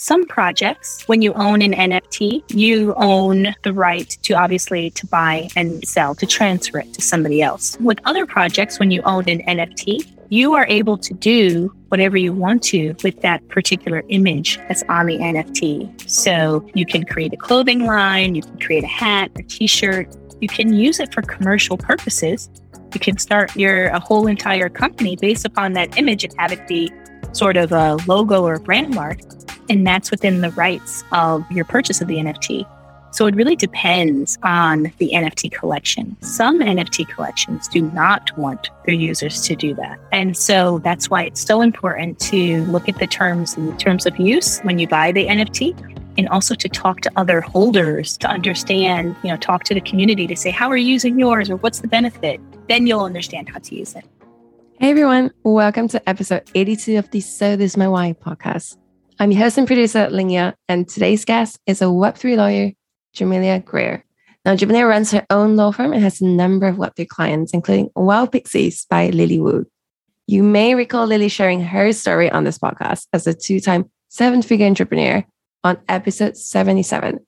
some projects, when you own an NFT, you own the right to obviously to buy and sell, to transfer it to somebody else. With other projects, when you own an NFT, you are able to do whatever you want to with that particular image that's on the NFT. So you can create a clothing line, you can create a hat, a t-shirt, you can use it for commercial purposes. You can start your a whole entire company based upon that image and have it be sort of a logo or brand mark. And that's within the rights of your purchase of the NFT. So it really depends on the NFT collection. Some NFT collections do not want their users to do that. And so that's why it's so important to look at the terms and the terms of use when you buy the NFT and also to talk to other holders to understand, you know, talk to the community to say, how are you using yours or what's the benefit? Then you'll understand how to use it. Hey everyone, welcome to episode 82 of the So This My Why podcast. I'm your host and producer, Linya, and today's guest is a Web3 lawyer Jamelia Greer. Now, Jamelia runs her own law firm and has a number of Web3 clients, including Wild Pixies by Lily Wu. You may recall Lily sharing her story on this podcast as a two time seven figure entrepreneur on episode 77.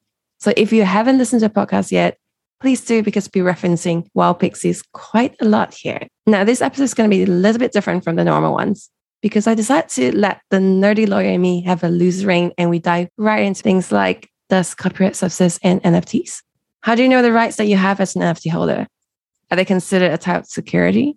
So if you haven't listened to the podcast yet, please do because we're referencing Wild Pixies quite a lot here. Now, this episode is going to be a little bit different from the normal ones because I decided to let the nerdy lawyer in me have a loose rein and we dive right into things like does copyright subsist in NFTs? How do you know the rights that you have as an NFT holder? Are they considered a type of security?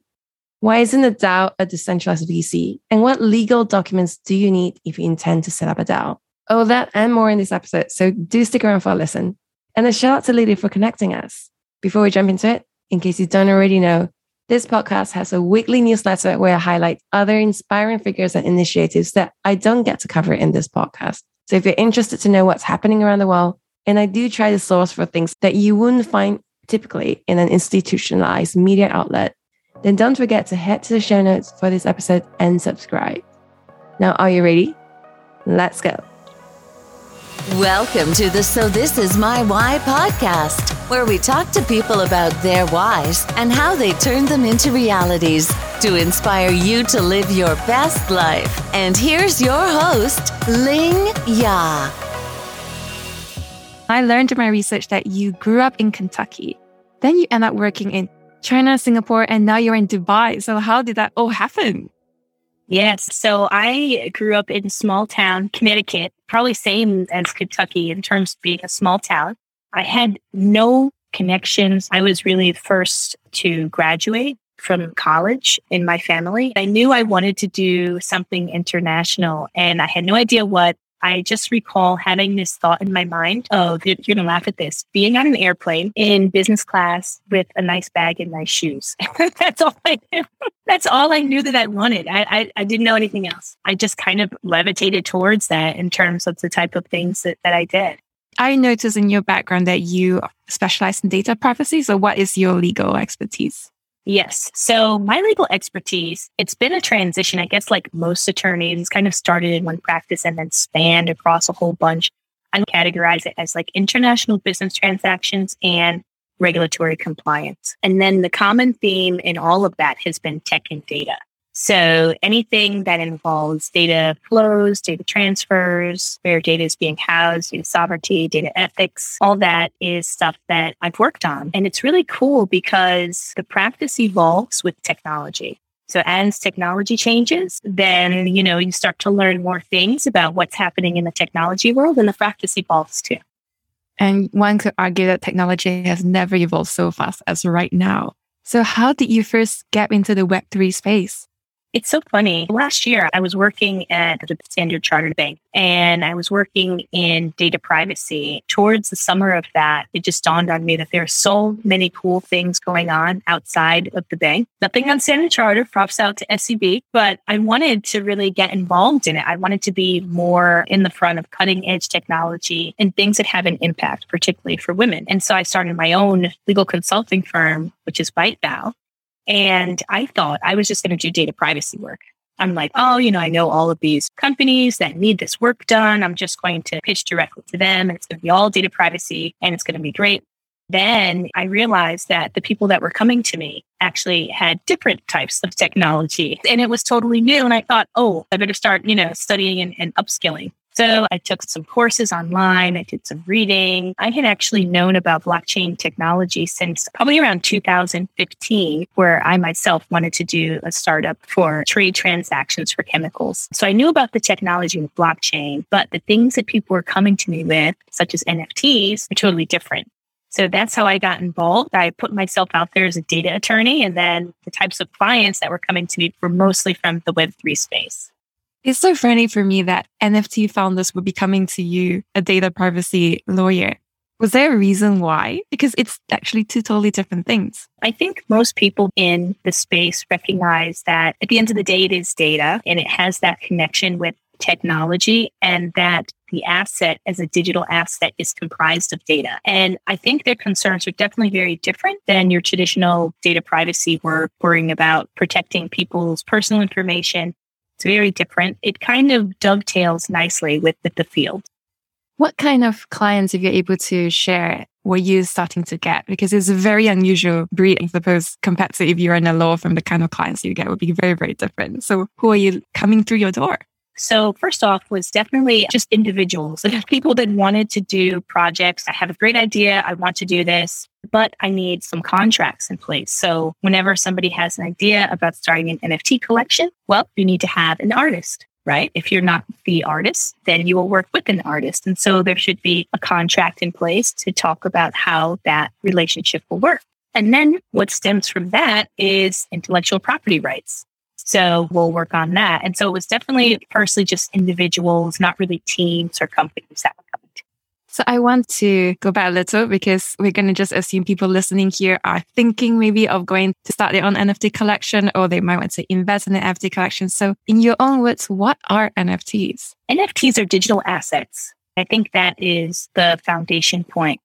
Why isn't a DAO a decentralized VC? And what legal documents do you need if you intend to set up a DAO? Oh, that and more in this episode. So do stick around for a listen. And a shout out to Lily for connecting us. Before we jump into it, in case you don't already know, this podcast has a weekly newsletter where I highlight other inspiring figures and initiatives that I don't get to cover in this podcast. So if you're interested to know what's happening around the world, and I do try to source for things that you wouldn't find typically in an institutionalized media outlet, then don't forget to head to the show notes for this episode and subscribe. Now, are you ready? Let's go. Welcome to the So This Is My Why podcast, where we talk to people about their whys and how they turn them into realities to inspire you to live your best life. And here's your host, Ling Ya. I learned in my research that you grew up in Kentucky. Then you end up working in China, Singapore, and now you're in Dubai. So, how did that all happen? Yes. So I grew up in small town, Connecticut, probably same as Kentucky in terms of being a small town. I had no connections. I was really the first to graduate from college in my family. I knew I wanted to do something international and I had no idea what. I just recall having this thought in my mind of, you're going to laugh at this, being on an airplane in business class with a nice bag and nice shoes. That's all I knew. That's all I knew that I wanted. I, I, I, didn't know anything else. I just kind of levitated towards that in terms of the type of things that, that I did. I noticed in your background that you specialize in data privacy. So, what is your legal expertise? Yes. So my legal expertise, it's been a transition, I guess, like most attorneys, kind of started in one practice and then spanned across a whole bunch. I categorize it as like international business transactions and regulatory compliance. And then the common theme in all of that has been tech and data. So anything that involves data flows, data transfers, where data is being housed, data sovereignty, data ethics, all that is stuff that I've worked on. And it's really cool because the practice evolves with technology. So as technology changes, then, you know, you start to learn more things about what's happening in the technology world and the practice evolves too. And one could argue that technology has never evolved so fast as right now. So how did you first get into the Web3 space? It's so funny. Last year, I was working at the Standard Chartered Bank and I was working in data privacy. Towards the summer of that, it just dawned on me that there are so many cool things going on outside of the bank. Nothing on Standard Chartered, props out to SCB, but I wanted to really get involved in it. I wanted to be more in the front of cutting edge technology and things that have an impact, particularly for women. And so I started my own legal consulting firm, which is ByteDAO. And I thought I was just going to do data privacy work. I'm like, oh, you know, I know all of these companies that need this work done. I'm just going to pitch directly to them and it's going to be all data privacy and it's going to be great. Then I realized that the people that were coming to me actually had different types of technology and it was totally new. And I thought, oh, I better start, you know, studying and, and upskilling. So I took some courses online. I did some reading. I had actually known about blockchain technology since probably around 2015, where I myself wanted to do a startup for trade transactions for chemicals. So I knew about the technology of blockchain, but the things that people were coming to me with, such as NFTs, are totally different. So that's how I got involved. I put myself out there as a data attorney, and then the types of clients that were coming to me were mostly from the Web3 space. It's so funny for me that NFT founders would be coming to you, a data privacy lawyer. Was there a reason why? Because it's actually two totally different things. I think most people in the space recognize that at the end of the day, it is data and it has that connection with technology and that the asset as a digital asset is comprised of data. And I think their concerns are definitely very different than your traditional data privacy work, worrying about protecting people's personal information it's very different. It kind of dovetails nicely with, with the field. What kind of clients, if you're able to share, were you starting to get? Because it's a very unusual breed, I suppose, compared to if you're in a law firm, the kind of clients you get would be very, very different. So who are you coming through your door? So first off was definitely just individuals, people that wanted to do projects. I have a great idea. I want to do this, but I need some contracts in place. So whenever somebody has an idea about starting an NFT collection, well, you need to have an artist. Right. If you're not the artist, then you will work with an artist. And so there should be a contract in place to talk about how that relationship will work. And then what stems from that is intellectual property rights. So we'll work on that. And so it was definitely personally just individuals, not really teams or companies that were coming to. So I want to go back a little because we're going to just assume people listening here are thinking maybe of going to start their own NFT collection or they might want to invest in an NFT collection. So in your own words, what are NFTs? NFTs are digital assets. I think that is the foundation point.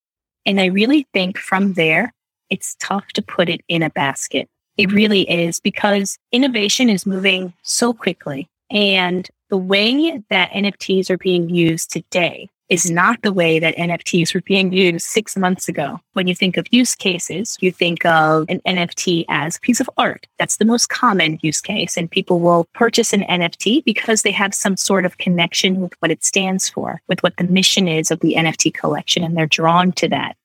And I really think from there, it's tough to put it in a basket. It really is because innovation is moving so quickly. And the way that NFTs are being used today is not the way that NFTs were being used six months ago. When you think of use cases, you think of an NFT as a piece of art. That's the most common use case. And people will purchase an NFT because they have some sort of connection with what it stands for, with what the mission is of the NFT collection, and they're drawn to that.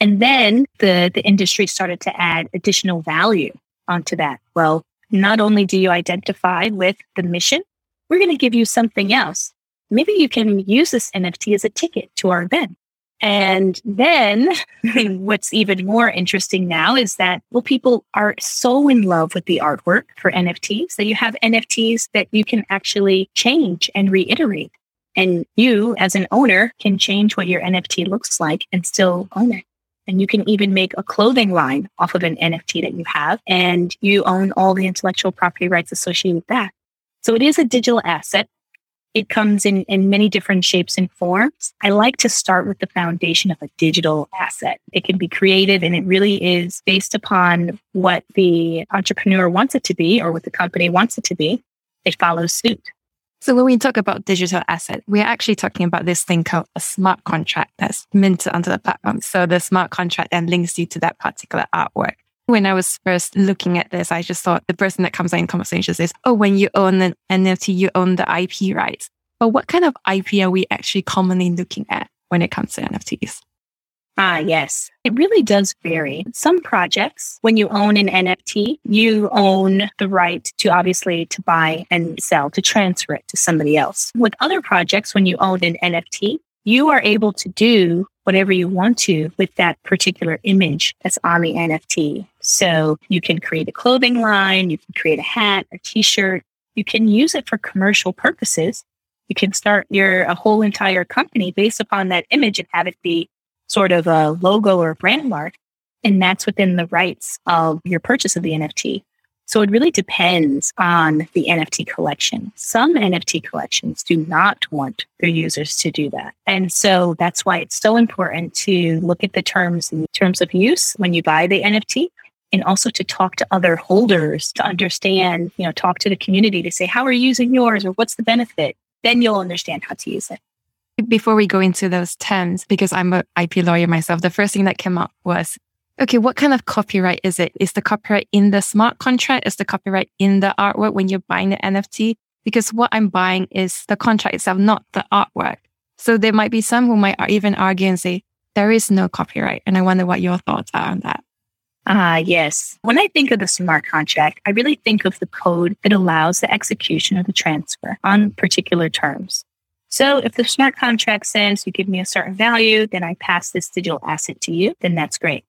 And then the, the industry started to add additional value onto that? Well, not only do you identify with the mission, we're going to give you something else. Maybe you can use this NFT as a ticket to our event. And then what's even more interesting now is that, well, people are so in love with the artwork for NFTs that you have NFTs that you can actually change and reiterate. And you, as an owner, can change what your NFT looks like and still own it. And you can even make a clothing line off of an NFT that you have, and you own all the intellectual property rights associated with that. So it is a digital asset. It comes in, in many different shapes and forms. I like to start with the foundation of a digital asset. It can be created and it really is based upon what the entrepreneur wants it to be or what the company wants it to be. It follows suit. So when we talk about digital asset, we're actually talking about this thing called a smart contract that's minted onto the platform. So the smart contract then links you to that particular artwork. When I was first looking at this, I just thought the person that comes in conversation says, oh, when you own an NFT, you own the IP rights. But what kind of IP are we actually commonly looking at when it comes to NFTs? Ah, yes. It really does vary. Some projects, when you own an NFT, you own the right to obviously to buy and sell, to transfer it to somebody else. With other projects, when you own an NFT, you are able to do whatever you want to with that particular image that's on the NFT. So you can create a clothing line, you can create a hat, a t-shirt, you can use it for commercial purposes. You can start your a whole entire company based upon that image and have it be sort of a logo or brand mark. And that's within the rights of your purchase of the NFT. So it really depends on the NFT collection. Some NFT collections do not want their users to do that. And so that's why it's so important to look at the terms in terms of use when you buy the NFT and also to talk to other holders to understand, you know, talk to the community to say, how are you using yours or what's the benefit? Then you'll understand how to use it. Before we go into those terms, because I'm an IP lawyer myself, the first thing that came up was, okay, what kind of copyright is it? Is the copyright in the smart contract? Is the copyright in the artwork when you're buying the NFT? because what I'm buying is the contract itself, not the artwork. So there might be some who might even argue and say, there is no copyright. And I wonder what your thoughts are on that. Ah, uh, yes. When I think of the smart contract, I really think of the code that allows the execution of the transfer on particular terms. So if the smart contract says you give me a certain value, then I pass this digital asset to you, then that's great.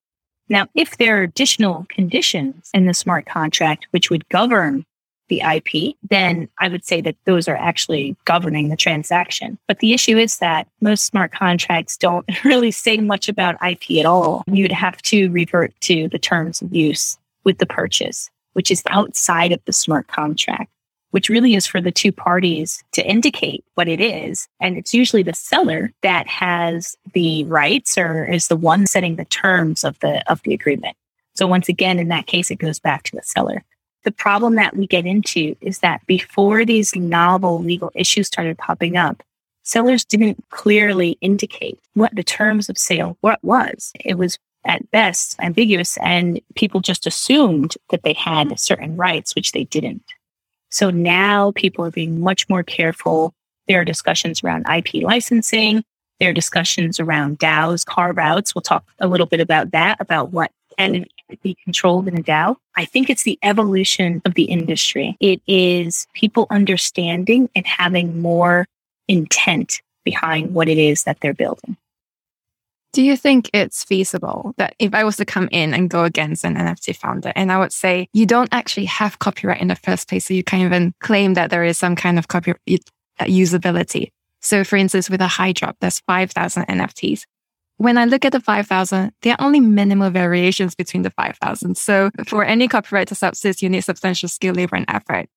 Now, if there are additional conditions in the smart contract which would govern the IP, then I would say that those are actually governing the transaction. But the issue is that most smart contracts don't really say much about IP at all. You'd have to revert to the terms of use with the purchase, which is outside of the smart contract, which really is for the two parties to indicate what it is. And it's usually the seller that has the rights or is the one setting the terms of the of the agreement. So once again, in that case, it goes back to the seller the problem that we get into is that before these novel legal issues started popping up, sellers didn't clearly indicate what the terms of sale what was. It was at best ambiguous and people just assumed that they had mm-hmm. certain rights, which they didn't. So now people are being much more careful. There are discussions around IP licensing. There are discussions around DAOs, carve outs. We'll talk a little bit about that, about what can be controlled in a DAO. I think it's the evolution of the industry. It is people understanding and having more intent behind what it is that they're building. Do you think it's feasible that if I was to come in and go against an NFT founder and I would say, you don't actually have copyright in the first place, so you can't even claim that there is some kind of copyright uh, usability? So, for instance, with a high drop, there's 5,000 NFTs when I look at the 5,000, there are only minimal variations between the 5,000. So for any copyright to subsist, you need substantial skill, labor, and effort.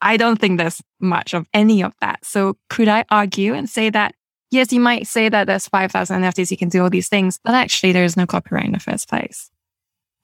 I don't think there's much of any of that. So could I argue and say that, yes, you might say that there's 5,000 NFTs, you can do all these things, but actually there is no copyright in the first place.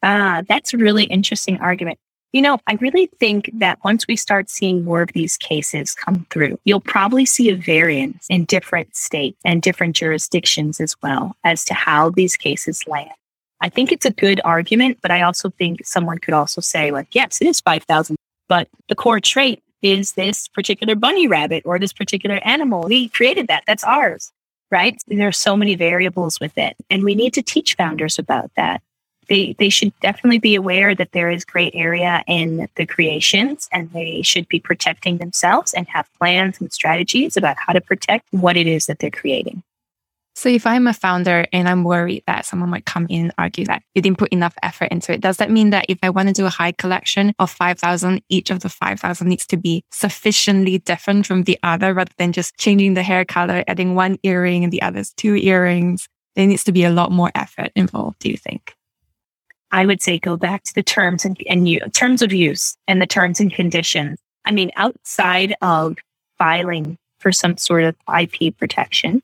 Ah, that's a really interesting argument. You know, I really think that once we start seeing more of these cases come through, you'll probably see a variance in different states and different jurisdictions as well as to how these cases land. I think it's a good argument, but I also think someone could also say, like, yes, it is 5,000, but the core trait is this particular bunny rabbit or this particular animal. We created that. That's ours, right? There are so many variables with it. And we need to teach founders about that they they should definitely be aware that there is gray area in the creations and they should be protecting themselves and have plans and strategies about how to protect what it is that they're creating. So if I'm a founder and I'm worried that someone might come in and argue that you didn't put enough effort into it, does that mean that if I want to do a high collection of 5,000, each of the 5,000 needs to be sufficiently different from the other rather than just changing the hair color, adding one earring and the others two earrings? There needs to be a lot more effort involved, do you think? I would say go back to the terms and, and you, terms of use and the terms and conditions. I mean, outside of filing for some sort of IP protection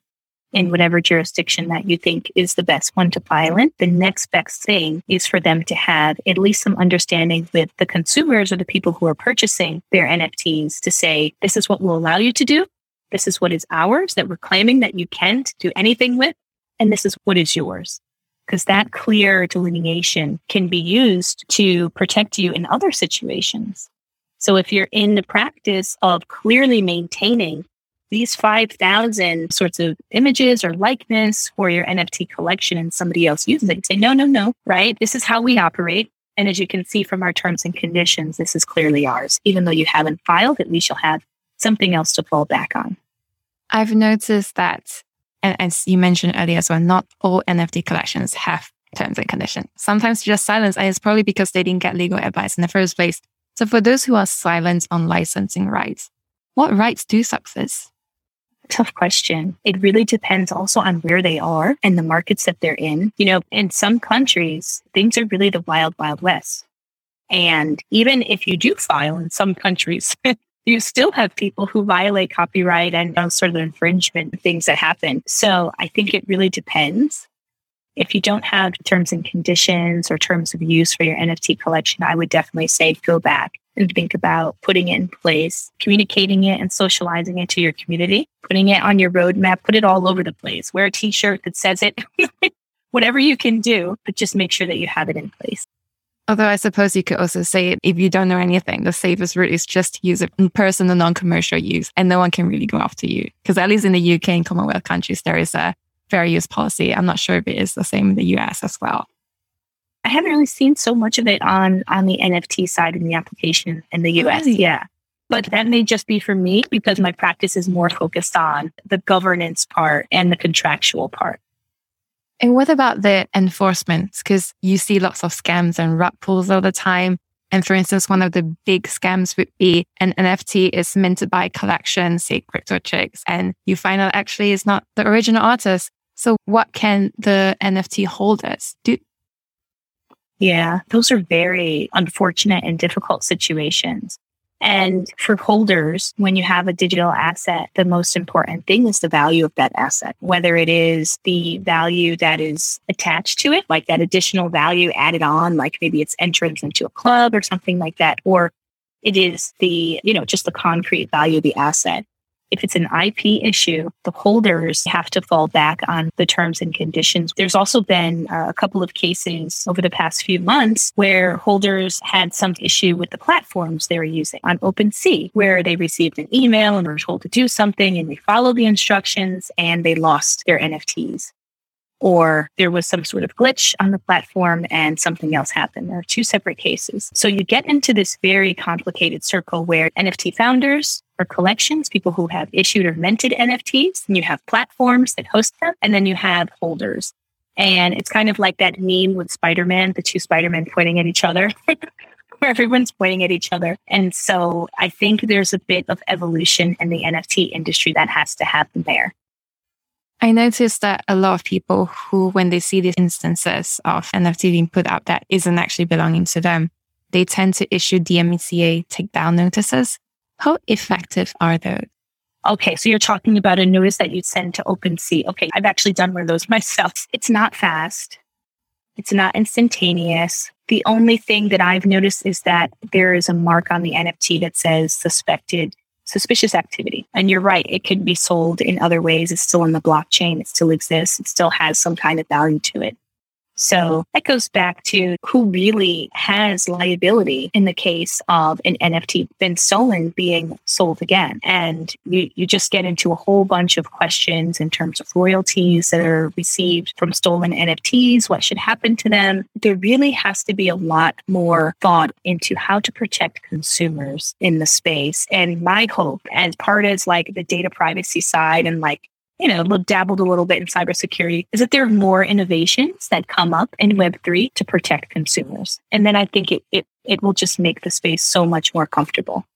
in whatever jurisdiction that you think is the best one to file in, the next best thing is for them to have at least some understanding with the consumers or the people who are purchasing their NFTs to say, this is what we'll allow you to do. This is what is ours that we're claiming that you can't do anything with. And this is what is yours because that clear delineation can be used to protect you in other situations. So if you're in the practice of clearly maintaining these 5,000 sorts of images or likeness for your NFT collection and somebody else uses it, you say, no, no, no, right? This is how we operate. And as you can see from our terms and conditions, this is clearly ours. Even though you haven't filed, at least you'll have something else to fall back on. I've noticed that and as you mentioned earlier as well, not all NFT collections have terms and conditions. Sometimes just silence, and it's probably because they didn't get legal advice in the first place. So for those who are silent on licensing rights, what rights do subsist? Tough question. It really depends also on where they are and the markets that they're in. You know, in some countries, things are really the wild, wild west. And even if you do file in some countries, you still have people who violate copyright and sort of infringement things that happen. So I think it really depends. If you don't have terms and conditions or terms of use for your NFT collection, I would definitely say go back and think about putting it in place, communicating it and socializing it to your community, putting it on your roadmap, put it all over the place. Wear a t shirt that says it, whatever you can do, but just make sure that you have it in place. Although I suppose you could also say if you don't know anything, the safest route is just to use it in personal, non-commercial use, and no one can really go after you. Because at least in the UK and Commonwealth countries, there is a fair use policy. I'm not sure if it is the same in the US as well. I haven't really seen so much of it on on the NFT side in the application in the US. Really? Yeah. But that may just be for me because my practice is more focused on the governance part and the contractual part. And what about the enforcement? Because you see lots of scams and rug pulls all the time. And for instance, one of the big scams would be an NFT is minted by collection, say Crypto Chicks, and you find out actually it's not the original artist. So what can the NFT holders do? Yeah, those are very unfortunate and difficult situations. And for holders, when you have a digital asset, the most important thing is the value of that asset, whether it is the value that is attached to it, like that additional value added on, like maybe it's entrance into a club or something like that, or it is the, you know, just the concrete value of the asset. If it's an IP issue, the holders have to fall back on the terms and conditions. There's also been uh, a couple of cases over the past few months where holders had some issue with the platforms they were using on OpenSea, where they received an email and were told to do something and they followed the instructions and they lost their NFTs or there was some sort of glitch on the platform and something else happened. There are two separate cases. So you get into this very complicated circle where NFT founders or collections, people who have issued or minted NFTs, and you have platforms that host them, and then you have holders. And it's kind of like that meme with Spider Man, the two Spider Men pointing at each other. where everyone's pointing at each other. And so I think there's a bit of evolution in the NFT industry that has to happen there. I noticed that a lot of people who, when they see these instances of NFT being put out that isn't actually belonging to them, they tend to issue DMCA takedown notices. How effective are those? Okay, so you're talking about a notice that you send to OpenSea. Okay, I've actually done one of those myself. It's not fast. It's not instantaneous. The only thing that I've noticed is that there is a mark on the NFT that says suspected suspicious activity. And you're right, it could be sold in other ways. It's still in the blockchain, it still exists, it still has some kind of value to it. So that goes back to who really has liability in the case of an NFT been stolen being sold again. And you, you just get into a whole bunch of questions in terms of royalties that are received from stolen NFTs, what should happen to them. There really has to be a lot more thought into how to protect consumers in the space. And my hope, as part as like the data privacy side and like you know, dabbled a little bit in cybersecurity is that there are more innovations that come up in Web3 to protect consumers. And then I think it, it, it will just make the space so much more comfortable.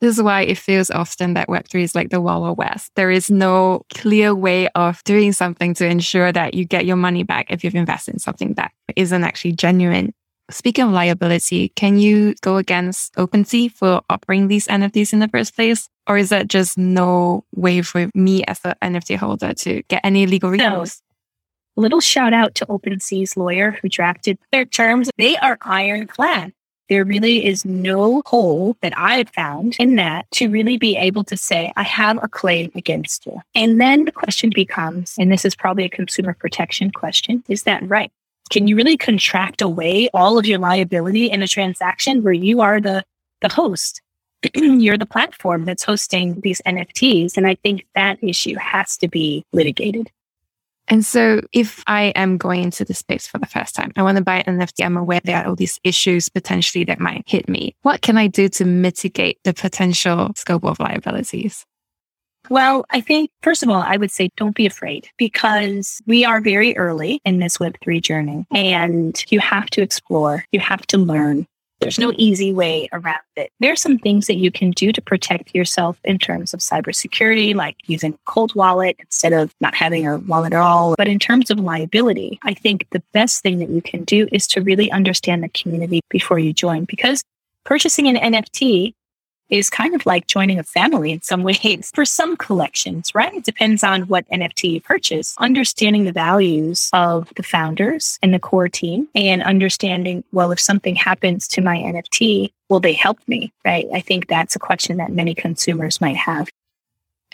This is why it feels often that Web3 is like the Wild, Wild West. There is no clear way of doing something to ensure that you get your money back if you've invested in something that isn't actually genuine. Speaking of liability, can you go against OpenSea for offering these NFTs in the first place? Or is that just no way for me as an NFT holder to get any legal recourse? No. Little shout out to OpenSea's lawyer who drafted their terms. They are ironclad. There really is no hole that I've found in that to really be able to say, I have a claim against you. And then the question becomes, and this is probably a consumer protection question, is that right? Can you really contract away all of your liability in a transaction where you are the, the host? You're the platform that's hosting these NFTs. And I think that issue has to be litigated. And so if I am going into the space for the first time, I want to buy an NFT, I'm aware there are all these issues potentially that might hit me. What can I do to mitigate the potential scope of liabilities? Well, I think, first of all, I would say don't be afraid because we are very early in this Web3 journey and you have to explore, you have to learn. There's no easy way around it. There are some things that you can do to protect yourself in terms of cybersecurity, like using a cold wallet instead of not having a wallet at all. But in terms of liability, I think the best thing that you can do is to really understand the community before you join because purchasing an NFT is kind of like joining a family in some ways for some collections, right? It depends on what NFT you purchase. Understanding the values of the founders and the core team and understanding, well, if something happens to my NFT, will they help me? Right. I think that's a question that many consumers might have.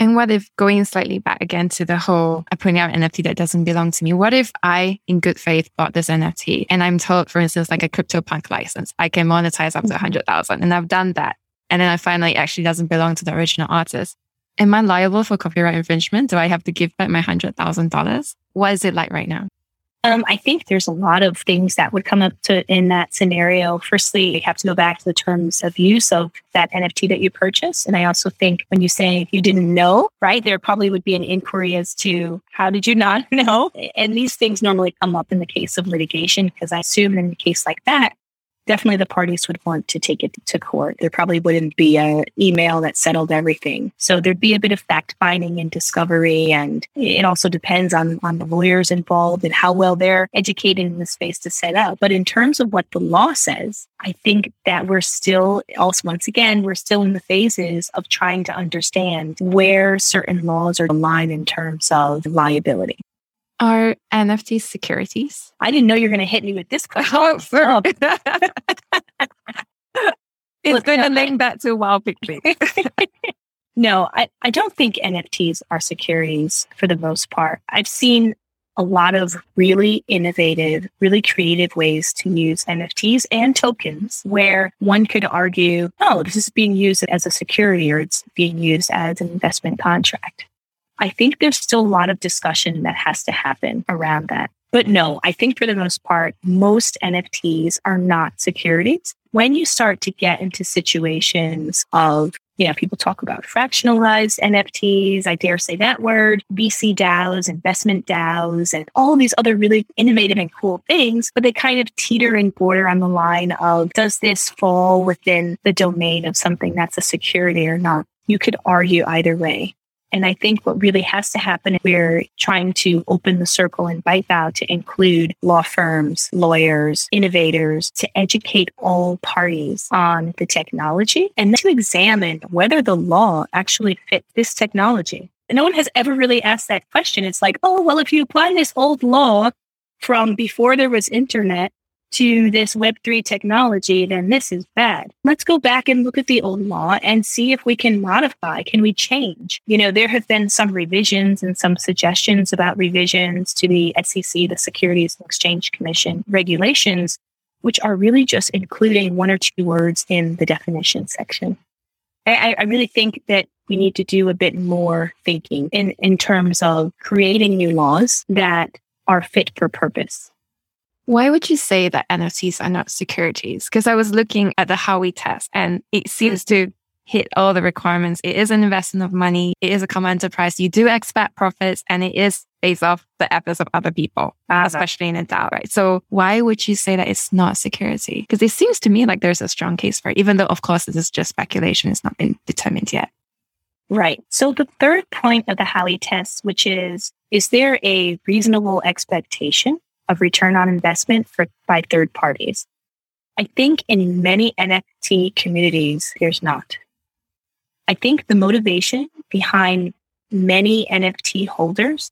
And what if going slightly back again to the whole I putting out an NFT that doesn't belong to me? What if I, in good faith, bought this NFT and I'm told, for instance, like a CryptoPunk license, I can monetize up to 100,000 and I've done that. And then I find like actually doesn't belong to the original artist. Am I liable for copyright infringement? Do I have to give back my $100,000? What is it like right now? Um, I think there's a lot of things that would come up to in that scenario. Firstly, you have to go back to the terms of use of that NFT that you purchase. And I also think when you say you didn't know, right, there probably would be an inquiry as to how did you not know? And these things normally come up in the case of litigation because I assume in a case like that, definitely the parties would want to take it to court. There probably wouldn't be an email that settled everything. So there'd be a bit of fact finding and discovery. And it also depends on, on the lawyers involved and how well they're educated in the space to set up. But in terms of what the law says, I think that we're still also, once again, we're still in the phases of trying to understand where certain laws are aligned in terms of liability. Are NFT securities? I didn't know you were going to hit me with this question. Oh, oh. sure. it's going to link back to Wild quickly. no, I, I don't think NFTs are securities for the most part. I've seen a lot of really innovative, really creative ways to use NFTs and tokens where one could argue, oh, this is being used as a security or it's being used as an investment contract. I think there's still a lot of discussion that has to happen around that. But no, I think for the most part, most NFTs are not securities. When you start to get into situations of, you know, people talk about fractionalized NFTs, I dare say that word, VC DAOs, investment DAOs, and all these other really innovative and cool things, but they kind of teeter and border on the line of does this fall within the domain of something that's a security or not? You could argue either way. And I think what really has to happen, we're trying to open the circle and bite out to include law firms, lawyers, innovators, to educate all parties on the technology and to examine whether the law actually fit this technology. no one has ever really asked that question. It's like, oh, well, if you apply this old law from before there was internet to this Web3 technology, then this is bad. Let's go back and look at the old law and see if we can modify. Can we change? You know, there have been some revisions and some suggestions about revisions to the SEC, the Securities and Exchange Commission regulations, which are really just including one or two words in the definition section. I, I really think that we need to do a bit more thinking in, in terms of creating new laws that are fit for purpose why would you say that NFTs are not securities? Because I was looking at the Howey test and it seems to hit all the requirements. It is an investment of money. It is a common enterprise. You do expect profits and it is based off the efforts of other people, uh, especially in a DAO, right? So why would you say that it's not security? Because it seems to me like there's a strong case for it, even though of course this is just speculation. It's not been determined yet. Right. So the third point of the Howey test, which is, is there a reasonable expectation of return on investment for by third parties. I think in many NFT communities, there's not. I think the motivation behind many NFT holders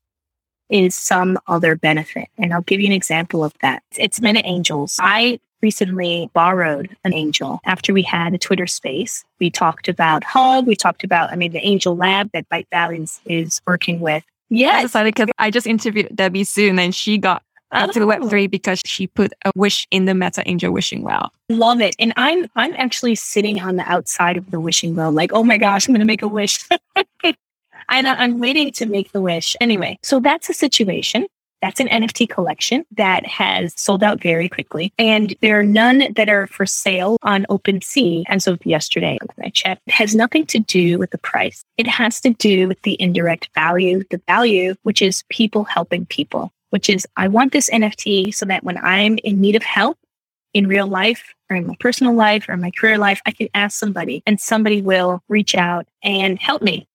is some other benefit. And I'll give you an example of that. It's Meta Angels. I recently borrowed an angel after we had a Twitter space. We talked about Hug. We talked about, I mean, the Angel Lab that Byte is, is working with. Yes. Because I just interviewed Debbie Soon and she got Ah. to Web3 because she put a wish in the Meta Angel wishing well. Love it. And I'm I'm actually sitting on the outside of the wishing well, like, oh my gosh, I'm gonna make a wish. and I'm waiting to make the wish. Anyway, so that's a situation. That's an NFT collection that has sold out very quickly. And there are none that are for sale on OpenSea. And so yesterday, I checked, it has nothing to do with the price. It has to do with the indirect value, the value, which is people helping people which is I want this NFT so that when I'm in need of help in real life or in my personal life or my career life, I can ask somebody and somebody will reach out and help me.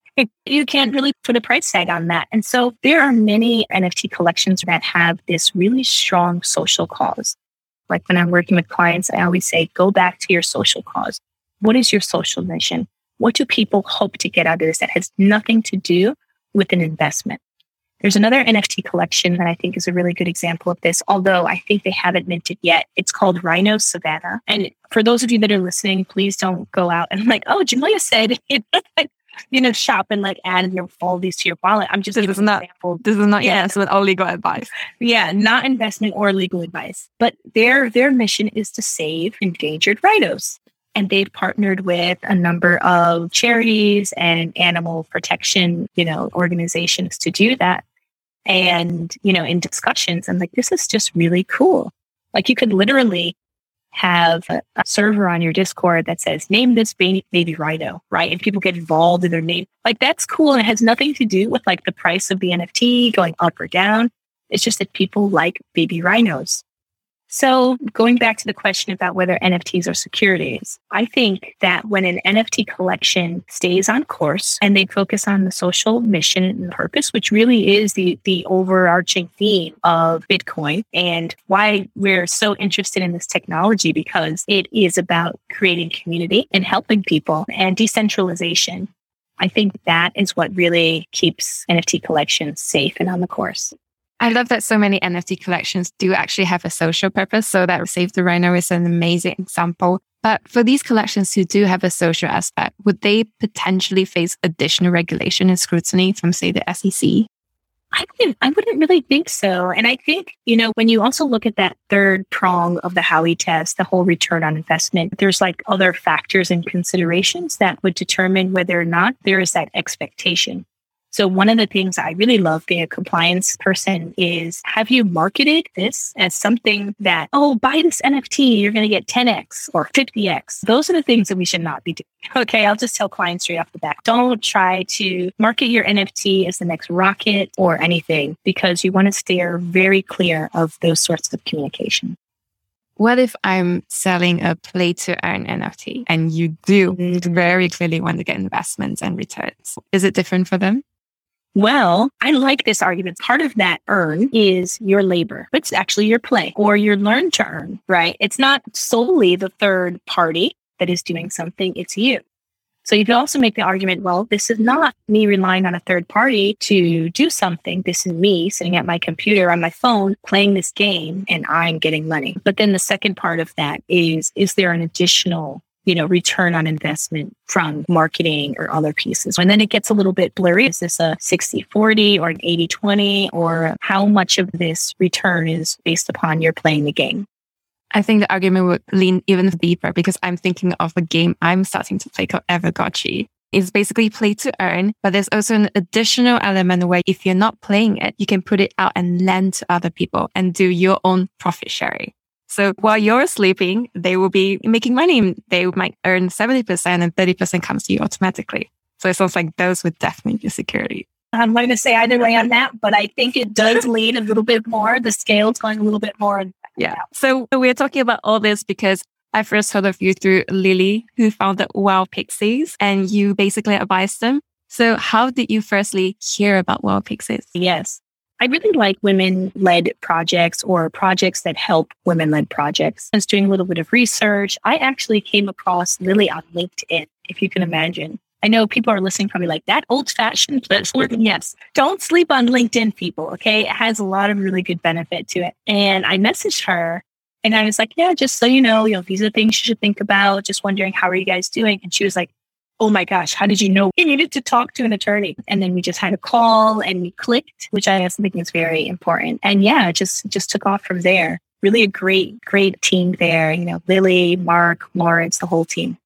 You can't really put a price tag on that. And so there are many NFT collections that have this really strong social cause. Like when I'm working with clients, I always say, go back to your social cause. What is your social mission? What do people hope to get out of this that has nothing to do with an investment? There's another NFT collection that I think is a really good example of this, although I think they haven't minted yet. It's called Rhino Savannah. And for those of you that are listening, please don't go out and like, oh, Jamelia said you know, shop and like add your all these to your wallet. I'm just this is not example. this is not Yeah. investment or legal advice. Yeah, not investment or legal advice. But their their mission is to save endangered rhinos. And they've partnered with a number of charities and animal protection, you know, organizations to do that. And, you know, in discussions, I'm like, this is just really cool. Like you could literally have a, server on your Discord that says, name this baby, baby rhino, right? And people get involved in their name. Like that's cool. And it has nothing to do with like the price of the NFT going up or down. It's just that people like baby rhinos. So going back to the question about whether NFTs are securities, I think that when an NFT collection stays on course and they focus on the social mission and purpose, which really is the, the overarching theme of Bitcoin and why we're so interested in this technology because it is about creating community and helping people and decentralization. I think that is what really keeps NFT collections safe and on the course. I love that so many NFT collections do actually have a social purpose. So that Save the Rhino is an amazing example. But for these collections who do have a social aspect, would they potentially face additional regulation and scrutiny from, say, the SEC? I wouldn't, I wouldn't really think so. And I think, you know, when you also look at that third prong of the Howey test, the whole return on investment, there's like other factors and considerations that would determine whether or not there is that expectation. So one of the things I really love being a compliance person is have you marketed this as something that, oh, buy this NFT, you're going to get 10x or 50x. Those are the things that we should not be doing. Okay. I'll just tell clients straight off the bat. Don't try to market your NFT as the next rocket or anything because you want to steer very clear of those sorts of communication. What if I'm selling a play to earn NFT and you do mm-hmm. very clearly want to get investments and returns? Is it different for them? Well, I like this argument. Part of that earn is your labor. It's actually your play or your learn to earn, right? It's not solely the third party that is doing something, it's you. So you could also make the argument, well, this is not me relying on a third party to do something. This is me sitting at my computer on my phone playing this game and I'm getting money. But then the second part of that is, is there an additional you know, return on investment from marketing or other pieces. And then it gets a little bit blurry. Is this a 60 40 or an 80 20 or how much of this return is based upon your playing the game? I think the argument would lean even deeper because I'm thinking of a game I'm starting to play called Aavegotchi. It's basically play to earn, but there's also an additional element where if you're not playing it, you can put it out and lend to other people and do your own profit sharing. So while you're sleeping, they will be making money. They might earn 70% and 30% comes to you automatically. So it sounds like those would definitely be security. I'm going to say either way on that, but I think it does lean a little bit more. The scale's going a little bit more. Yeah. So we're talking about all this because I first heard of you through Lily, who founded Wild Pixies, and you basically advised them. So how did you firstly hear about Wild Pixies? Yes. I really like women led projects or projects that help women led projects. I was doing a little bit of research. I actually came across Lily on LinkedIn, if you can imagine. I know people are listening probably like that old fashioned platform. Yes. Don't sleep on LinkedIn, people. Okay. It has a lot of really good benefit to it. And I messaged her and I was like, yeah, just so you know, you know, these are things you should think about. Just wondering, how are you guys doing? And she was like, oh my gosh, how did you know you needed to talk to an attorney? And then we just had a call and we clicked, which I think is very important. And yeah, it just just took off from there. Really a great, great team there. You know, Lily, Mark, Lawrence, the whole team.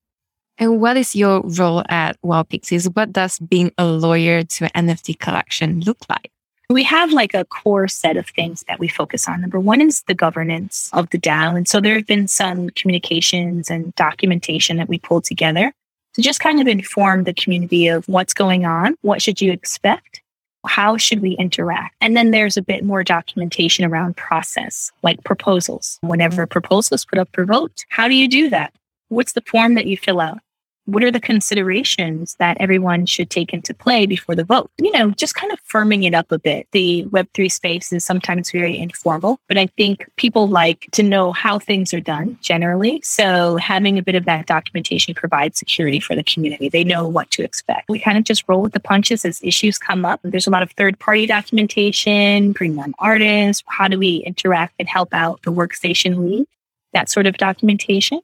And what is your role at Wild Pixies? What does being a lawyer to an NFT collection look like? We have like a core set of things that we focus on. Number one is the governance of the DAO. And so there have been some communications and documentation that we pulled together to just kind of inform the community of what's going on, what should you expect, how should we interact? And then there's a bit more documentation around process, like proposals. Whenever a proposal is put up for vote, how do you do that? What's the form that you fill out? What are the considerations that everyone should take into play before the vote? You know, just kind of firming it up a bit. The Web3 space is sometimes very informal, but I think people like to know how things are done generally. So having a bit of that documentation provides security for the community. They know what to expect. We kind of just roll with the punches as issues come up. There's a lot of third party documentation, bring on artists. How do we interact and help out the workstation lead? That sort of documentation.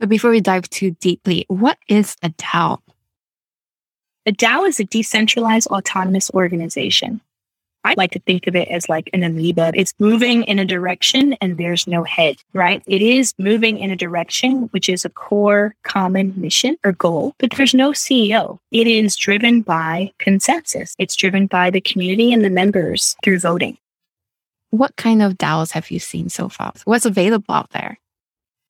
But before we dive too deeply, what is a DAO? A DAO is a decentralized autonomous organization. I like to think of it as like an amoeba. It's moving in a direction and there's no head, right? It is moving in a direction, which is a core common mission or goal, but there's no CEO. It is driven by consensus. It's driven by the community and the members through voting. What kind of DAOs have you seen so far? What's available out there?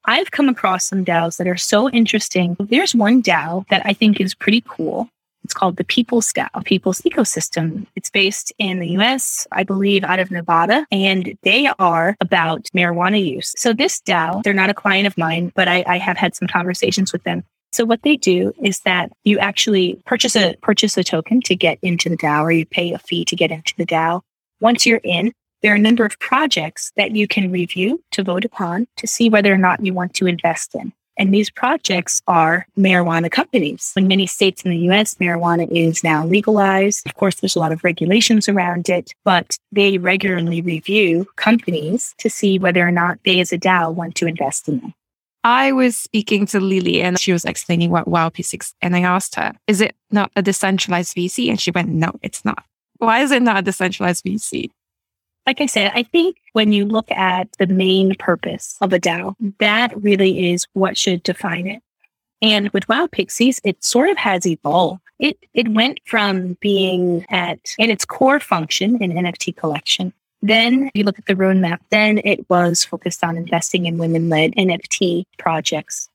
I've come across some DAOs that are so interesting. There's one DAO that I think is pretty cool. It's called the People's DAO, People's Ecosystem. It's based in the US, I believe, out of Nevada, and they are about marijuana use. So this DAO, they're not a client of mine, but I, I have had some conversations with them. So what they do is that you actually purchase a purchase a token to get into the DAO, or you pay a fee to get into the DAO. Once you're in, there are a number of projects that you can review to vote upon to see whether or not you want to invest in. And these projects are marijuana companies. In many states in the US, marijuana is now legalized. Of course, there's a lot of regulations around it, but they regularly review companies to see whether or not they as a DAO want to invest in them. I was speaking to Lily and she was explaining what Wild Pixies and I asked her, is it not a decentralized VC? And she went, no, it's not. Why is it not a decentralized VC? Like I said, I think when you look at the main purpose of a DAO, that really is what should define it. And with Wild Pixies, it sort of has evolved. It it went from being at in its core function in NFT collection. Then you look at the roadmap, then it was focused on investing in women-led NFT projects.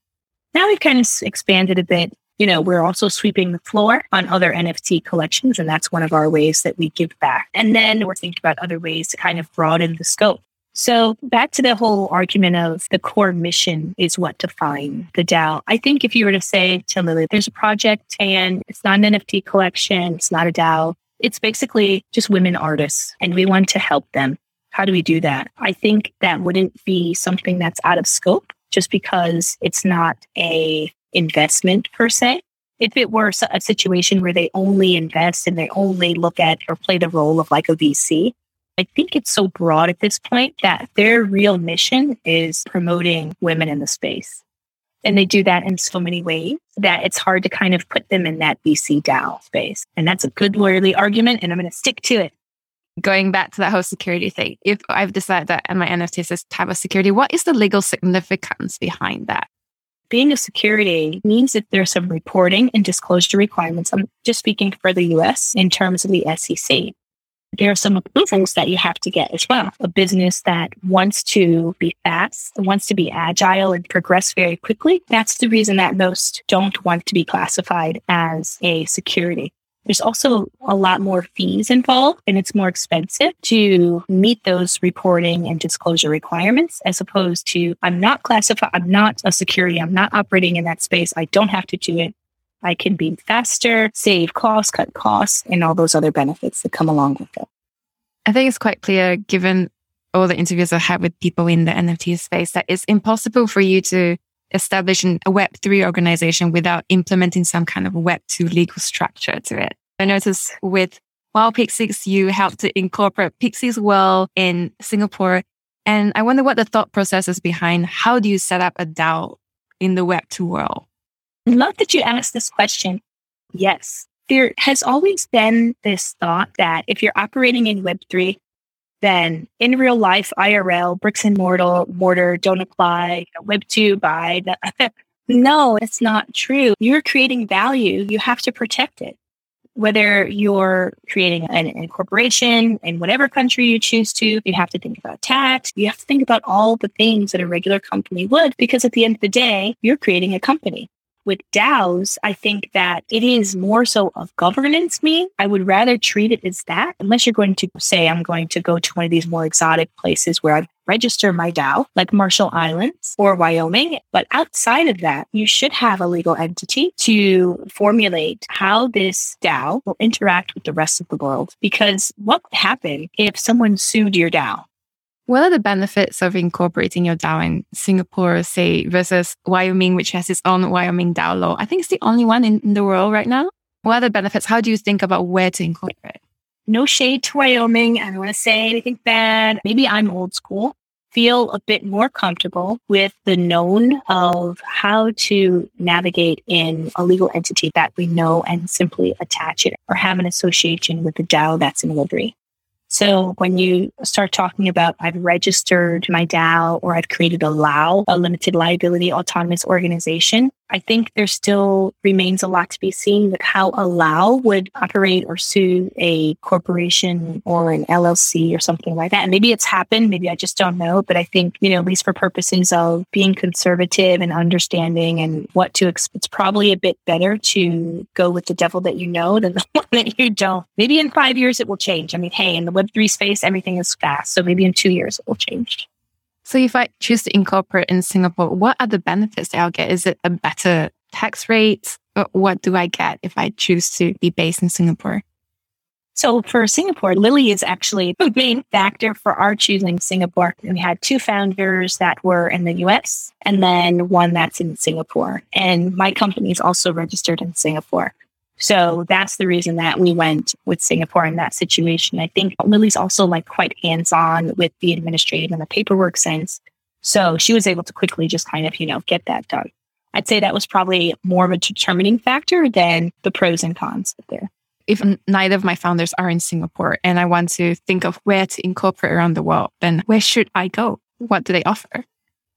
Now we've kind of expanded a bit you know, we're also sweeping the floor on other NFT collections. And that's one of our ways that we give back. And then we're thinking about other ways to kind of broaden the scope. So back to the whole argument of the core mission is what define the DAO. I think if you were to say to Lily, there's a project and it's not an NFT collection, it's not a DAO. It's basically just women artists and we want to help them. How do we do that? I think that wouldn't be something that's out of scope just because it's not a investment per se. If it were a situation where they only invest and they only look at or play the role of like a VC, I think it's so broad at this point that their real mission is promoting women in the space. And they do that in so many ways that it's hard to kind of put them in that VC DAO space. And that's a good lawyerly argument, and I'm going to stick to it. Going back to that whole security thing, if I've decided that my NFT this type of security, what is the legal significance behind that? Being a security means that there's some reporting and disclosure requirements. I'm just speaking for the US in terms of the SEC. There are some approvals that you have to get as well. A business that wants to be fast, wants to be agile and progress very quickly. That's the reason that most don't want to be classified as a security. There's also a lot more fees involved and it's more expensive to meet those reporting and disclosure requirements as opposed to I'm not classified, I'm not a security, I'm not operating in that space. I don't have to do it. I can be faster, save costs, cut costs, and all those other benefits that come along with it. I think it's quite clear, given all the interviews I've had with people in the NFT space, that it's impossible for you to establish a Web3 organization without implementing some kind of Web2 legal structure to it. I noticed with Wild Pixies, you helped to incorporate Pixies World in Singapore. And I wonder what the thought process is behind how do you set up a DAO in the Web2 world? Love that you asked this question. Yes, there has always been this thought that if you're operating in Web3, then in real life, IRL, bricks and mortar, mortar don't apply. Web two the, no, it's not true. You're creating value. You have to protect it. Whether you're creating an incorporation in whatever country you choose to, you have to think about tax. You have to think about all the things that a regular company would, because at the end of the day, you're creating a company with DAOs, I think that it is more so of governance me. I would rather treat it as that, unless you're going to say, I'm going to go to one of these more exotic places where I register my DAO, like Marshall Islands or Wyoming. But outside of that, you should have a legal entity to formulate how this DAO will interact with the rest of the world. Because what would happen if someone sued your DAO? What are the benefits of incorporating your DAO in Singapore, say, versus Wyoming, which has its own Wyoming DAO law? I think it's the only one in, in the world right now. What are the benefits? How do you think about where to incorporate? No shade to Wyoming. I don't want to say anything bad. Maybe I'm old school. feel a bit more comfortable with the known of how to navigate in a legal entity that we know and simply attach it or have an association with the DAO that's in Web3. So when you start talking about I've registered my DAO or I've created a LAO, a limited liability autonomous organization, I think there still remains a lot to be seen with how a LAO would operate or sue a corporation or an LLC or something like that. And maybe it's happened, maybe I just don't know. But I think, you know, at least for purposes of being conservative and understanding and what to expect, it's probably a bit better to go with the devil that you know than the one that you don't. Maybe in five years it will change. I mean, hey, in the Web3 space, everything is fast. So maybe in two years it will change. So if I choose to incorporate in Singapore, what are the benefits I'll get? Is it a better tax rate? Uh, what do I get if I choose to be based in Singapore? So for Singapore, Lily is actually the main factor for our choosing Singapore. We had two founders that were in the US and then one that's in Singapore. And my company is also registered in Singapore. So that's the reason that we went with Singapore in that situation. I think Lily's also like quite hands on with the administrative and the paperwork sense. So she was able to quickly just kind of, you know, get that done. I'd say that was probably more of a determining factor than the pros and cons there. If neither of my founders are in Singapore and I want to think of where to incorporate around the world, then where should I go? What do they offer?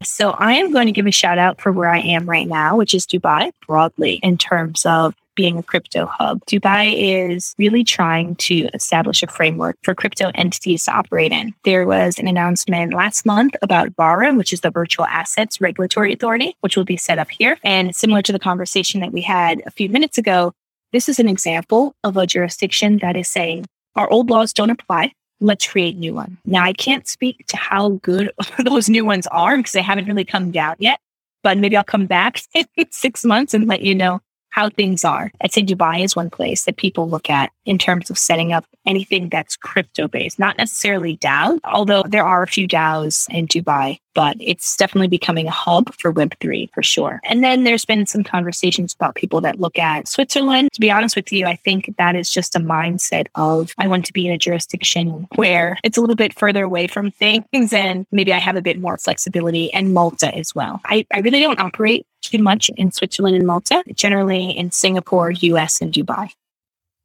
So I am going to give a shout out for where I am right now, which is Dubai broadly in terms of being a crypto hub. Dubai is really trying to establish a framework for crypto entities to operate in. There was an announcement last month about VARA, which is the Virtual Assets Regulatory Authority, which will be set up here. And similar to the conversation that we had a few minutes ago, this is an example of a jurisdiction that is saying our old laws don't apply. Let's create new ones. Now, I can't speak to how good those new ones are because they haven't really come down yet, but maybe I'll come back in six months and let you know how things are. I'd say Dubai is one place that people look at in terms of setting up anything that's crypto based, not necessarily DAO, although there are a few DAOs in Dubai but it's definitely becoming a hub for Web3 for sure. And then there's been some conversations about people that look at Switzerland. To be honest with you, I think that is just a mindset of I want to be in a jurisdiction where it's a little bit further away from things and maybe I have a bit more flexibility and Malta as well. I, I really don't operate too much in Switzerland and Malta, generally in Singapore, US, and Dubai.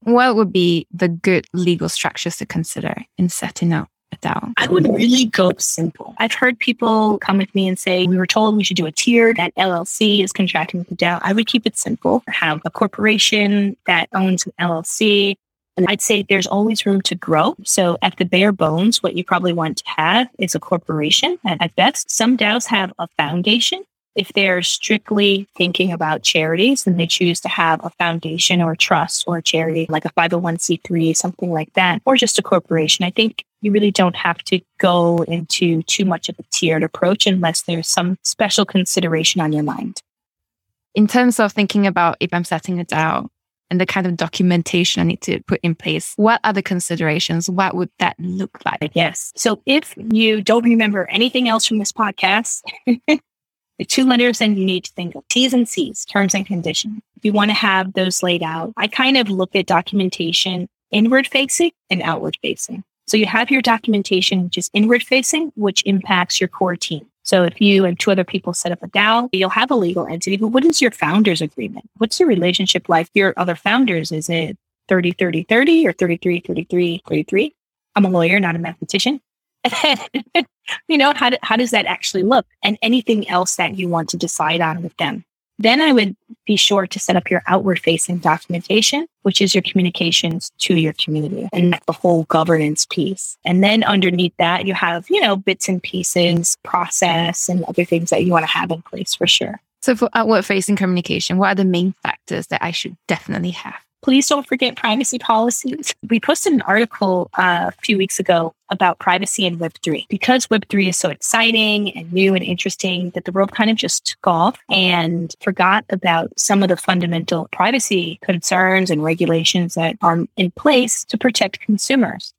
What would be the good legal structures to consider in setting up down? I would really go simple. I've heard people come with me and say, we were told we should do a tier that LLC is contracting with the DAO. I would keep it simple. Have a corporation that owns an LLC. And I'd say there's always room to grow. So at the bare bones, what you probably want to have is a corporation And at best. Some DAOs have a foundation if they're strictly thinking about charities, then they choose to have a foundation or a trust or a charity, like a 501c3, something like that, or just a corporation. I think you really don't have to go into too much of a tiered approach unless there's some special consideration on your mind. In terms of thinking about if I'm setting a DAO and the kind of documentation I need to put in place, what are the considerations? What would that look like? Yes. So if you don't remember anything else from this podcast, the two letters and you need to think of T's and C's, terms and conditions. If you want to have those laid out, I kind of look at documentation inward facing and outward facing. So you have your documentation, which is inward facing, which impacts your core team. So if you and two other people set up a DAO, you'll have a legal entity, but what is your founders agreement? What's your relationship like? Your other founders, is it 30, 30, 30 or 33, 33, 33? I'm a lawyer, not a mathematician. you know, how, do, how does that actually look? And anything else that you want to decide on with them. Then I would be sure to set up your outward facing documentation, which is your communications to your community and the whole governance piece. And then underneath that, you have, you know, bits and pieces, process, and other things that you want to have in place for sure. So for outward facing communication, what are the main factors that I should definitely have? Please don't forget privacy policies. We posted an article uh, a few weeks ago about privacy in Web3 because Web3 is so exciting and new and interesting that the world kind of just took off and forgot about some of the fundamental privacy concerns and regulations that are in place to protect consumers.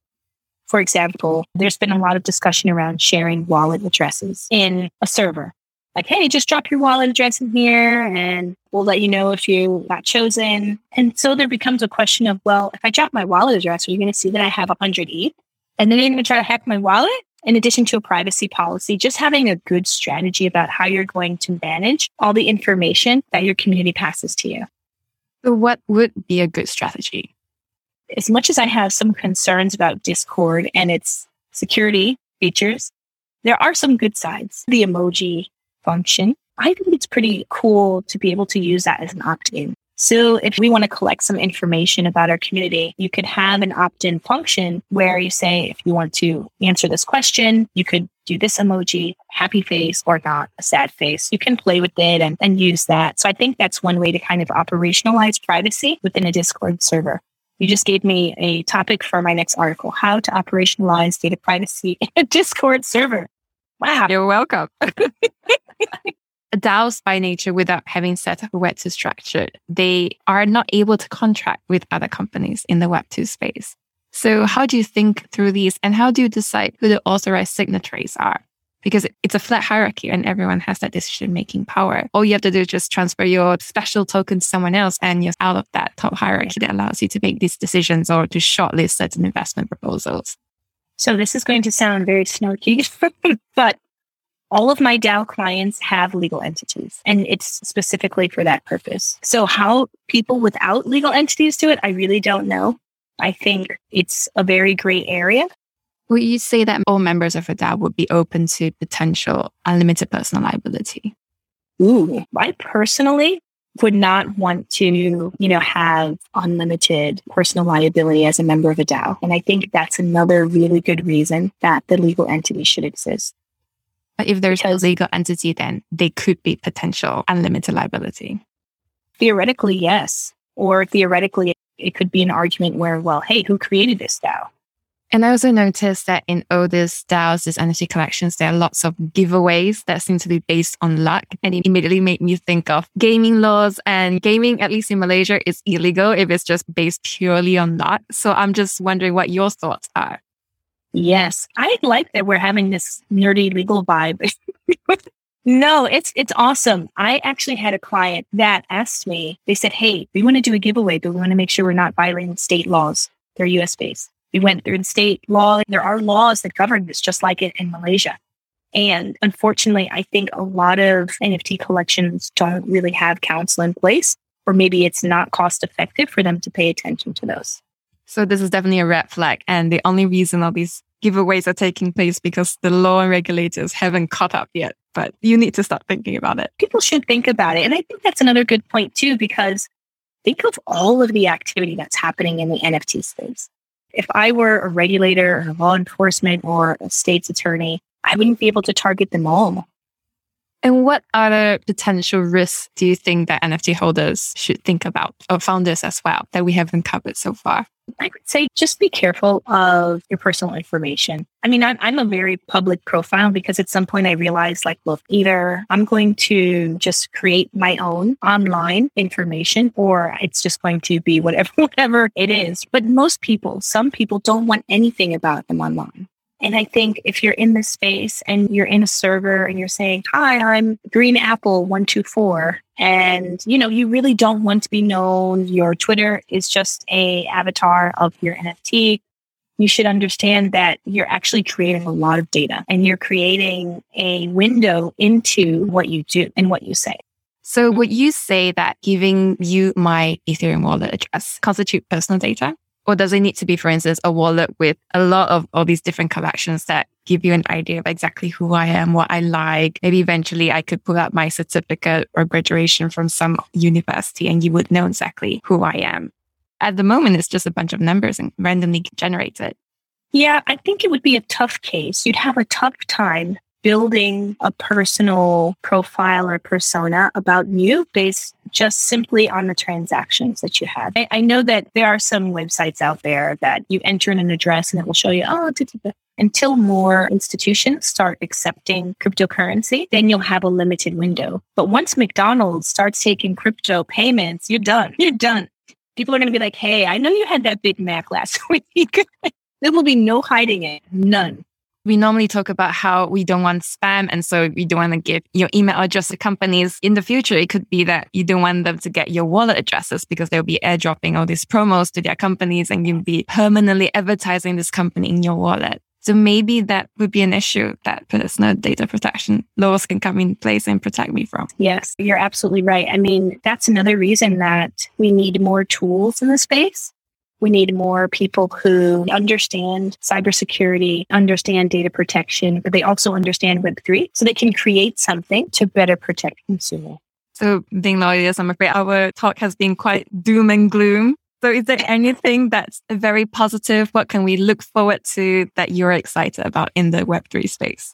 For example, there's been a lot of discussion around sharing wallet addresses in a server like, hey, just drop your wallet address in here and we'll let you know if you got chosen. And so there becomes a question of, well, if I drop my wallet address, are you going to see that I have 100 ETH? And then you're going to try to hack my wallet? in addition to a privacy policy, just having a good strategy about how you're going to manage all the information that your community passes to you. So, what would be a good strategy? As much as I have some concerns about Discord and its security features, there are some good sides. The emoji function, I think it's pretty cool to be able to use that as an opt in. So if we want to collect some information about our community, you could have an opt-in function where you say, if you want to answer this question, you could do this emoji, happy face or not, a sad face. You can play with it and, and use that. So I think that's one way to kind of operationalize privacy within a Discord server. You just gave me a topic for my next article, how to operationalize data privacy in a Discord server. Wow. You're welcome. DAOs by nature, without having set up a Web2 structure, they are not able to contract with other companies in the Web2 space. So how do you think through these and how do you decide who the authorized signatories are? Because it's a flat hierarchy and everyone has that decision making power. All you have to do is just transfer your special token to someone else and you're out of that top hierarchy that allows you to make these decisions or to shortlist certain investment proposals. So this is going to sound very snarky, but all of my DAO clients have legal entities and it's specifically for that purpose. So how people without legal entities do it, I really don't know. I think it's a very gray area. Would you say that all members of a DAO would be open to potential unlimited personal liability? Ooh, I personally would not want to, you know, have unlimited personal liability as a member of a DAO. And I think that's another really good reason that the legal entity should exist. But if there's because, a legal entity, then they could be potential unlimited liability. Theoretically, yes. Or theoretically, it could be an argument where, well, hey, who created this DAO? And I also noticed that in all these DAOs, these NFT collections, there are lots of giveaways that seem to be based on luck. And it immediately made me think of gaming laws and gaming, at least in Malaysia, is illegal if it's just based purely on luck. So I'm just wondering what your thoughts are. Yes, I like that we're having this nerdy legal vibe. no, it's it's awesome. I actually had a client that asked me. They said, "Hey, we want to do a giveaway, but we want to make sure we're not violating state laws. They're U.S. based." We went through the state law. There are laws that govern this, just like it in Malaysia. And unfortunately, I think a lot of NFT collections don't really have counsel in place, or maybe it's not cost effective for them to pay attention to those. So this is definitely a red flag. And the only reason all these giveaways are taking place because the law and regulators haven't caught up yet. But you need to start thinking about it. People should think about it. And I think that's another good point too, because think of all of the activity that's happening in the NFT space. If I were a regulator or a law enforcement or a state's attorney, I wouldn't be able to target them all. And what other potential risks do you think that NFT holders should think about, or founders as well, that we haven't covered so far? I would say just be careful of your personal information. I mean, I'm, I'm a very public profile because at some point I realized, like, look, either I'm going to just create my own online information or it's just going to be whatever, whatever it is. But most people, some people don't want anything about them online. And I think if you're in this space and you're in a server and you're saying, hi, I'm Green Apple 124, and you know, you really don't want to be known, your Twitter is just a avatar of your NFT. You should understand that you're actually creating a lot of data and you're creating a window into what you do and what you say. So would you say that giving you my Ethereum wallet address constitute personal data? Or does it need to be, for instance, a wallet with a lot of all these different collections that give you an idea of exactly who I am, what I like? Maybe eventually I could pull out my certificate or graduation from some university and you would know exactly who I am. At the moment, it's just a bunch of numbers and randomly generated. Yeah, I think it would be a tough case. You'd have a tough time building a personal profile or persona about you based just simply on the transactions that you had. I, I know that there are some websites out there that you enter in an address and it will show you, oh, until more institutions start accepting cryptocurrency, then you'll have a limited window. But once McDonald's starts taking crypto payments, you're done. You're done. People are going to be like, hey, I know you had that Big Mac last week. there will be no hiding it. None we normally talk about how we don't want spam. And so we don't want to give your email address to companies. In the future, it could be that you don't want them to get your wallet addresses because they'll be airdropping all these promos to their companies and you'll be permanently advertising this company in your wallet. So maybe that would be an issue that personal data protection laws can come in place and protect me from. Yes, you're absolutely right. I mean, that's another reason that we need more tools in the space. We need more people who understand cybersecurity, understand data protection, but they also understand Web3 so they can create something to better protect consumers. So, being lawyers, I'm afraid our talk has been quite doom and gloom. So, is there anything that's very positive? What can we look forward to that you're excited about in the Web3 space?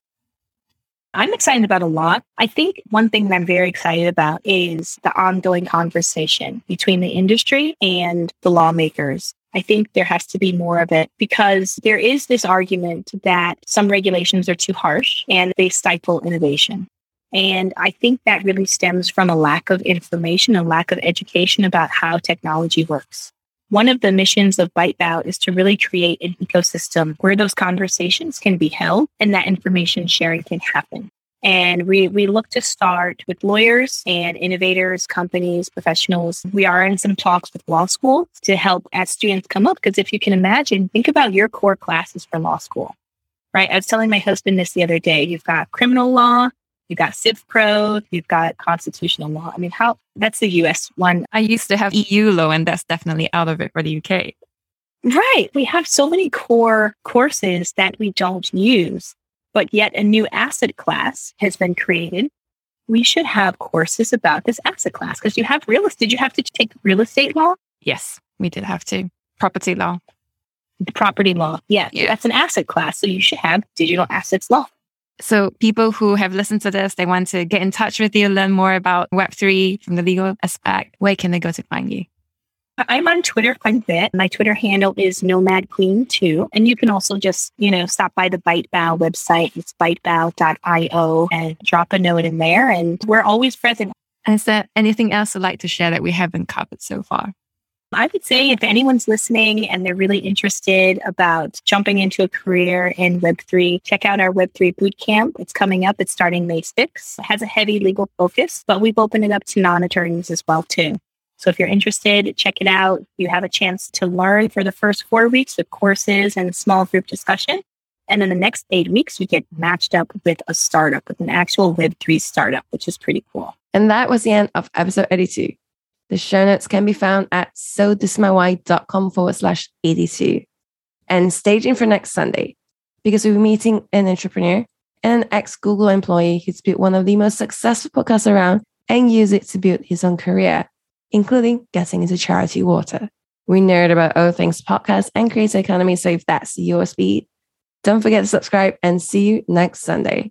I'm excited about a lot. I think one thing that I'm very excited about is the ongoing conversation between the industry and the lawmakers. I think there has to be more of it because there is this argument that some regulations are too harsh and they stifle innovation. And I think that really stems from a lack of information, a lack of education about how technology works. One of the missions of ByteBow is to really create an ecosystem where those conversations can be held and that information sharing can happen. And we, we look to start with lawyers and innovators, companies, professionals. We are in some talks with law schools to help as students come up. Because if you can imagine, think about your core classes for law school, right? I was telling my husband this the other day. You've got criminal law, You've got Civ Pro, you've got constitutional law. I mean, how that's the US one. I used to have EU law, and that's definitely out of it for the UK. Right. We have so many core courses that we don't use, but yet a new asset class has been created. We should have courses about this asset class because you have real estate. Did you have to take real estate law? Yes, we did have to. Property law. Property law. Yeah, yeah. That's an asset class. So you should have digital assets law. So people who have listened to this, they want to get in touch with you, learn more about Web3 from the legal aspect. Where can they go to find you? I'm on Twitter quite a bit. My Twitter handle is Nomad Queen too. And you can also just, you know, stop by the ByteBow website. It's bytebow.io and drop a note in there. And we're always present. Is there anything else you'd like to share that we haven't covered so far? I would say if anyone's listening and they're really interested about jumping into a career in Web3, check out our Web3 bootcamp. It's coming up. It's starting May 6th. It has a heavy legal focus, but we've opened it up to non-attorneys as well too. So if you're interested, check it out. You have a chance to learn for the first four weeks with courses and small group discussion. And then the next eight weeks, you get matched up with a startup, with an actual Web3 startup, which is pretty cool. And that was the end of episode 82. The show notes can be found at so forward slash 82. And staging for next Sunday, because we'll be meeting an entrepreneur and an ex Google employee who's built one of the most successful podcasts around and used it to build his own career, including getting into charity water. We nerd about all things podcast and creator economy, so if that's your speed, don't forget to subscribe and see you next Sunday.